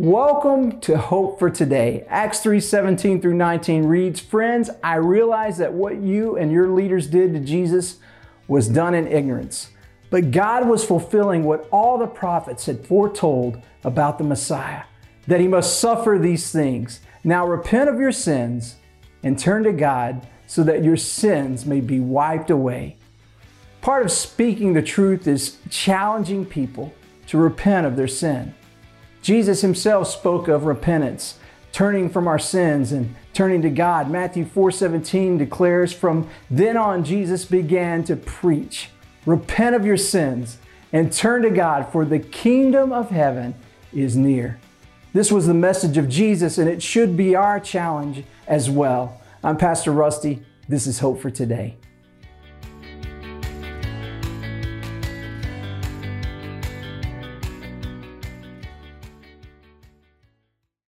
Welcome to Hope for Today. Acts 3 17 through 19 reads, Friends, I realize that what you and your leaders did to Jesus was done in ignorance. But God was fulfilling what all the prophets had foretold about the Messiah, that he must suffer these things. Now repent of your sins and turn to God so that your sins may be wiped away. Part of speaking the truth is challenging people to repent of their sin. Jesus himself spoke of repentance, turning from our sins and turning to God. Matthew 4:17 declares from then on Jesus began to preach, repent of your sins and turn to God for the kingdom of heaven is near. This was the message of Jesus and it should be our challenge as well. I'm Pastor Rusty. This is Hope for Today.